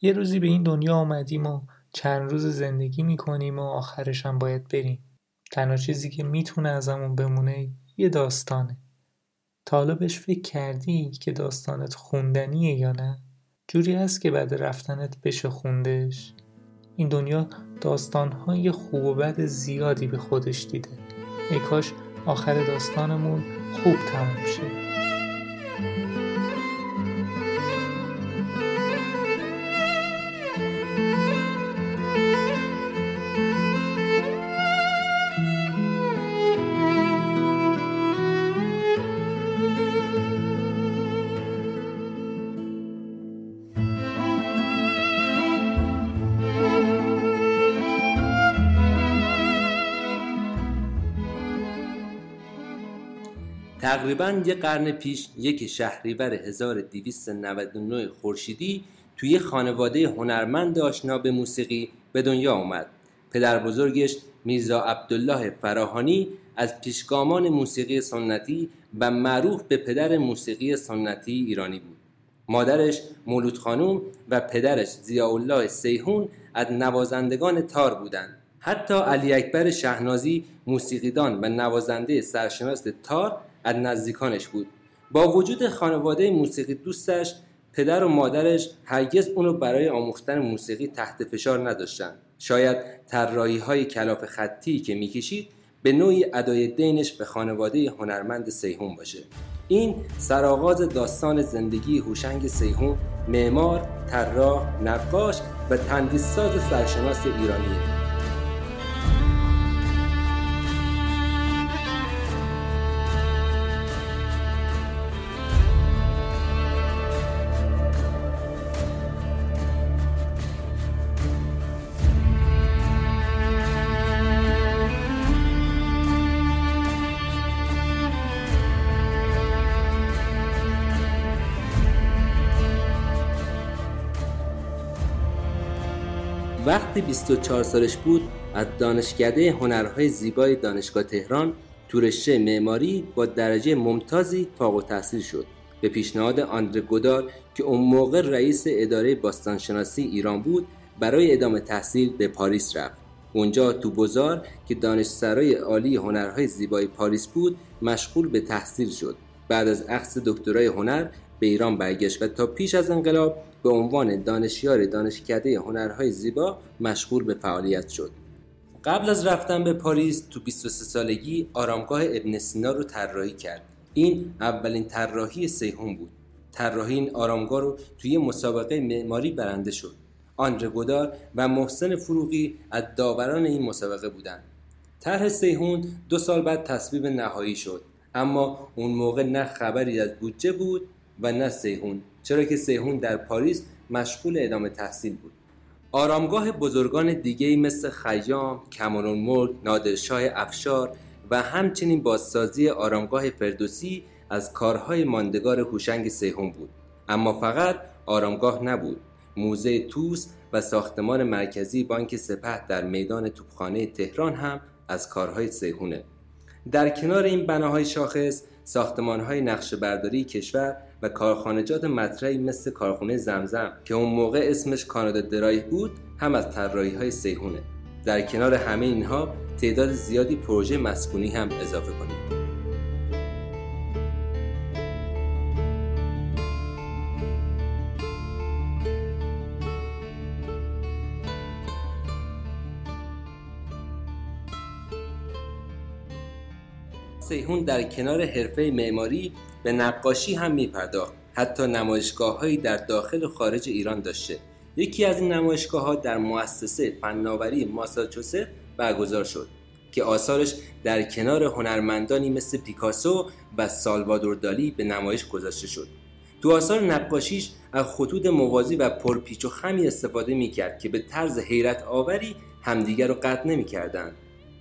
یه روزی به این دنیا آمدیم و چند روز زندگی می‌کنیم و آخرش هم باید بریم. تنها چیزی که می‌تونه ازمون بمونه یه داستانه. تا حالا بهش فکر کردی که داستانت خوندنیه یا نه؟ جوری هست که بعد رفتنت بشه خوندش. این دنیا داستانهای خوب و بد زیادی به خودش دیده. ای کاش آخر داستانمون خوب تموم شه. تقریبا یه قرن پیش یک شهریور 1299 خورشیدی توی خانواده هنرمند آشنا به موسیقی به دنیا آمد. پدر بزرگش میرزا عبدالله فراهانی از پیشگامان موسیقی سنتی و معروف به پدر موسیقی سنتی ایرانی بود. مادرش مولود خانوم و پدرش زیاءالله سیهون از نوازندگان تار بودند. حتی علی اکبر شهنازی موسیقیدان و نوازنده سرشناس تار از نزدیکانش بود. با وجود خانواده موسیقی دوستش پدر و مادرش هرگز اونو برای آموختن موسیقی تحت فشار نداشتن. شاید طراحی های کلاف خطی که می‌کشید به نوعی ادای دینش به خانواده هنرمند سیهون باشه. این سرآغاز داستان زندگی هوشنگ سیهون معمار، طراح، نقاش و تندیساز سرشناس ایرانیه وقتی 24 سالش بود از دانشکده هنرهای زیبای دانشگاه تهران تو رشته معماری با درجه ممتازی فاق و تحصیل شد. به پیشنهاد آندره گودار که اون موقع رئیس اداره باستانشناسی ایران بود برای ادامه تحصیل به پاریس رفت. اونجا تو بزار که دانشسرای عالی هنرهای زیبای پاریس بود مشغول به تحصیل شد. بعد از اخذ دکترای هنر به ایران برگشت و تا پیش از انقلاب به عنوان دانشیار دانشکده هنرهای زیبا مشغول به فعالیت شد. قبل از رفتن به پاریس تو 23 سالگی آرامگاه ابن سینا رو طراحی کرد. این اولین طراحی سیهون بود. طراحی این آرامگاه رو توی مسابقه معماری برنده شد. آندره گودار و محسن فروغی از داوران این مسابقه بودند. طرح سیهون دو سال بعد تصویب نهایی شد اما اون موقع نه خبری از بودجه بود و نه سیهون. چرا که سیهون در پاریس مشغول ادامه تحصیل بود. آرامگاه بزرگان دیگه مثل خیام، کمرون ملک، نادرشاه افشار و همچنین بازسازی آرامگاه فردوسی از کارهای ماندگار هوشنگ سیهون بود. اما فقط آرامگاه نبود. موزه توس و ساختمان مرکزی بانک سپه در میدان توپخانه تهران هم از کارهای سیهونه. در کنار این بناهای شاخص ساختمانهای نقشه برداری کشور و کارخانجات مطرحی مثل کارخونه زمزم که اون موقع اسمش کانادا درای بود هم از طراحی های سیهونه در کنار همه اینها تعداد زیادی پروژه مسکونی هم اضافه کنید سیهون در کنار حرفه معماری به نقاشی هم میپرداخت. حتی نمایشگاههایی در داخل و خارج ایران داشته. یکی از این نمایشگاه ها در مؤسسه فناوری ماساچوست برگزار شد که آثارش در کنار هنرمندانی مثل پیکاسو و سالوادور دالی به نمایش گذاشته شد. تو آثار نقاشیش از خطوط موازی و پرپیچ و خمی استفاده می‌کرد که به طرز حیرت آوری همدیگر رو قطع نمی‌کردند.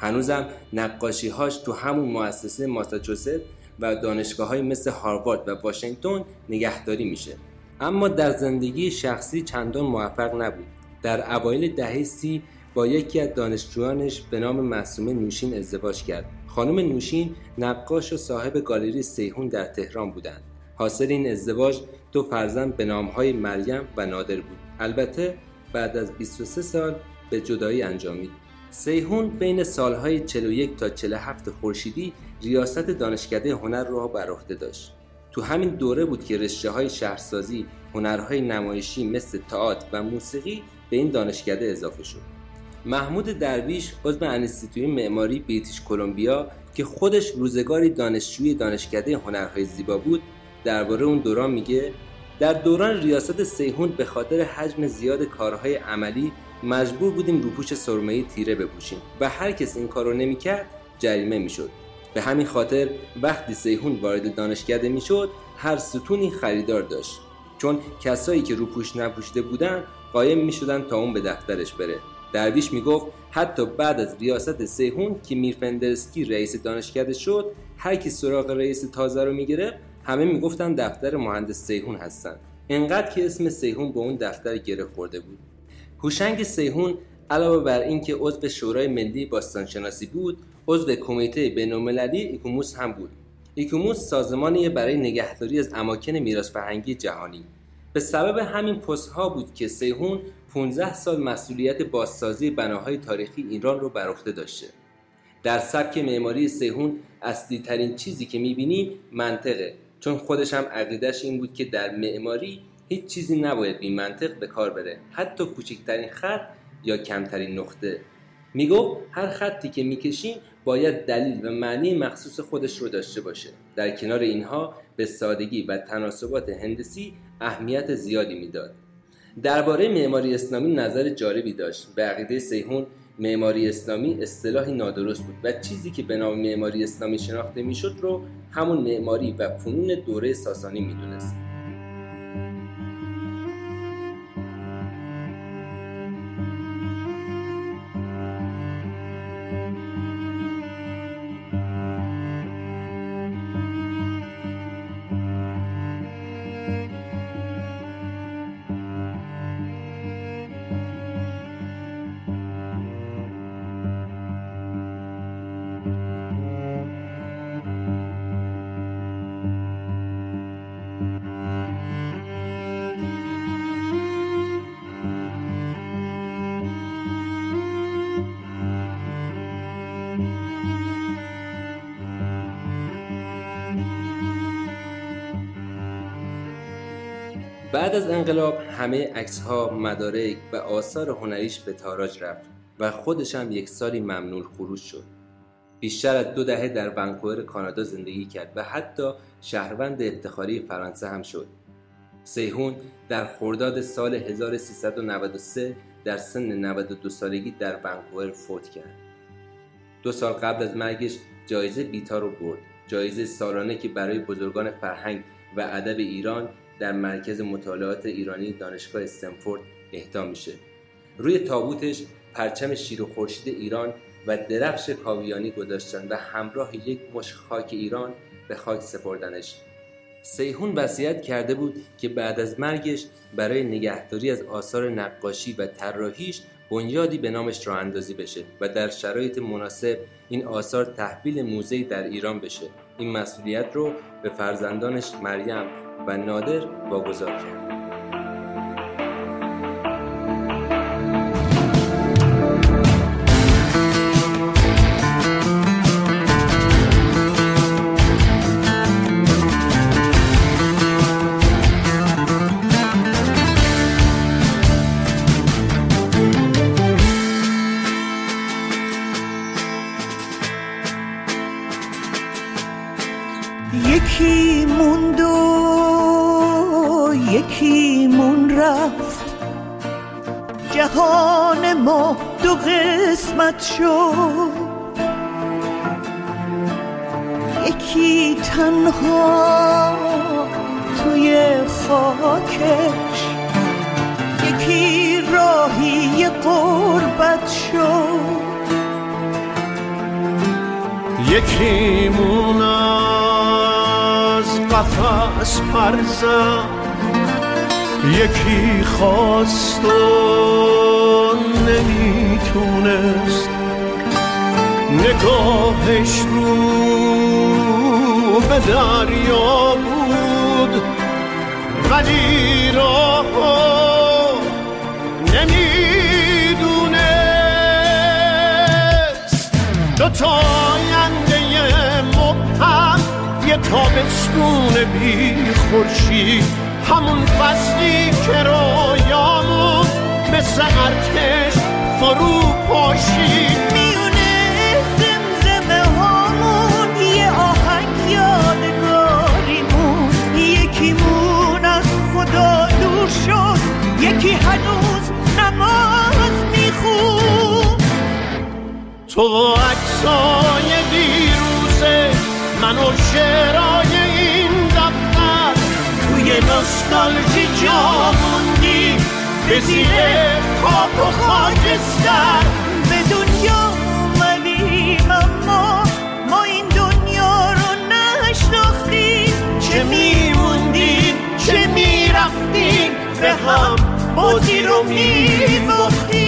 هنوزم نقاشیهاش تو همون مؤسسه ماساچوست و دانشگاه های مثل هاروارد و واشنگتن نگهداری میشه. اما در زندگی شخصی چندان موفق نبود. در اوایل دهه سی با یکی از دانشجویانش به نام معصومه نوشین ازدواج کرد. خانم نوشین نقاش و صاحب گالری سیهون در تهران بودند. حاصل این ازدواج دو فرزند به نامهای مریم و نادر بود. البته بعد از 23 سال به جدایی انجامید. سیهون بین سالهای 41 تا 47 خورشیدی ریاست دانشکده هنر را بر عهده داشت. تو همین دوره بود که رشته های شهرسازی هنرهای نمایشی مثل تئاتر و موسیقی به این دانشکده اضافه شد. محمود درویش عضو انستیتوی معماری بریتیش کلمبیا که خودش روزگاری دانشجوی دانشکده هنرهای زیبا بود درباره اون دوران میگه در دوران ریاست سیهون به خاطر حجم زیاد کارهای عملی مجبور بودیم روپوش سرمه‌ای تیره بپوشیم و هر کس این کارو نمی‌کرد جریمه می‌شد. به همین خاطر وقتی سیهون وارد دانشکده می‌شد هر ستونی خریدار داشت. چون کسایی که روپوش نپوشیده بودن قایم می‌شدن تا اون به دفترش بره. درویش می‌گفت حتی بعد از ریاست سیهون که میرفندرسکی رئیس دانشکده شد هر کی سراغ رئیس تازه رو می‌گرفت همه می‌گفتن دفتر مهندس سیحون هستن. انقدر که اسم سیحون به اون دفتر گره خورده بود. هوشنگ سیحون علاوه بر اینکه عضو شورای ملی باستانشناسی بود عضو کمیته بینالمللی ایکوموس هم بود. ایکوموس سازمانی برای نگهداری از اماکن میراث فرهنگی جهانی. به سبب همین پست ها بود که سیحون 15 سال مسئولیت بازسازی بناهای تاریخی ایران رو بر عهده داشته. در سبک معماری سیهون اصلی ترین چیزی که می‌بینیم منطقه چون خودش هم عقیدش این بود که در معماری هیچ چیزی نباید بی منطق به کار بره. حتی کوچکترین خط یا کمترین نقطه. می‌گفت هر خطی که می‌کشیم باید دلیل و معنی مخصوص خودش رو داشته باشه. در کنار اینها به سادگی و تناسبات هندسی اهمیت زیادی می‌داد. درباره معماری اسلامی نظر جالبی داشت. به عقیده سیهون معماری اسلامی اصطلاحی نادرست بود و چیزی که به نام معماری اسلامی شناخته می‌شد رو همون معماری و فنون دوره ساسانی می‌دونست. بعد از انقلاب همه عکس ها مدارک و آثار هنریش به تاراج رفت و خودش هم یک سالی ممنون خروج شد. بیشتر از دو دهه در ونکوور کانادا زندگی کرد و حتی شهروند افتخاری فرانسه هم شد. سیهون در خرداد سال 1393 در سن 92 سالگی در ونکوور فوت کرد. دو سال قبل از مرگش جایزه بیتا رو برد. جایزه سالانه که برای بزرگان فرهنگ و ادب ایران در مرکز مطالعات ایرانی دانشگاه استنفورد اهدا میشه. روی تابوتش پرچم شیر و خورشید ایران و درفش کاویانی گذاشتن و همراه یک مش خاک ایران به خاک سپردنش. سیهون وصیت کرده بود که بعد از مرگش برای نگهداری از آثار نقاشی و طراحیش بنیادی به نامش راه اندازی بشه و در شرایط مناسب این آثار تحویل موزه در ایران بشه. این مسئولیت رو به فرزندانش مریم و نادر واگذار کرد. قسمت شد. یکی تنها توی خاکش. یکی راهی قربت شد. یکی مون از قفص پرزم یکی خواست و نمی‌تونست. نگاهش رو به دریا بود. ولی راه نمی‌دونست. دو تاینده مبهم یه تابستون بی خورشید. همون فصلی که رو ارتش فرو پاشید میونه زمزمه هامون یه آهنگ یادگاریمون. یکیمون از خدا دور شد یکی هنوز نماز میخون. تو عکسای دیروزه من و شعرای این دفتر. توی نستالژی جا موندی به زیر خاک و خاکستر. به دنیا اومدیم اما ما این دنیا رو نشناختیم. چه میموندیم چه می‌رفتیم به هم بازی رو میباختیم.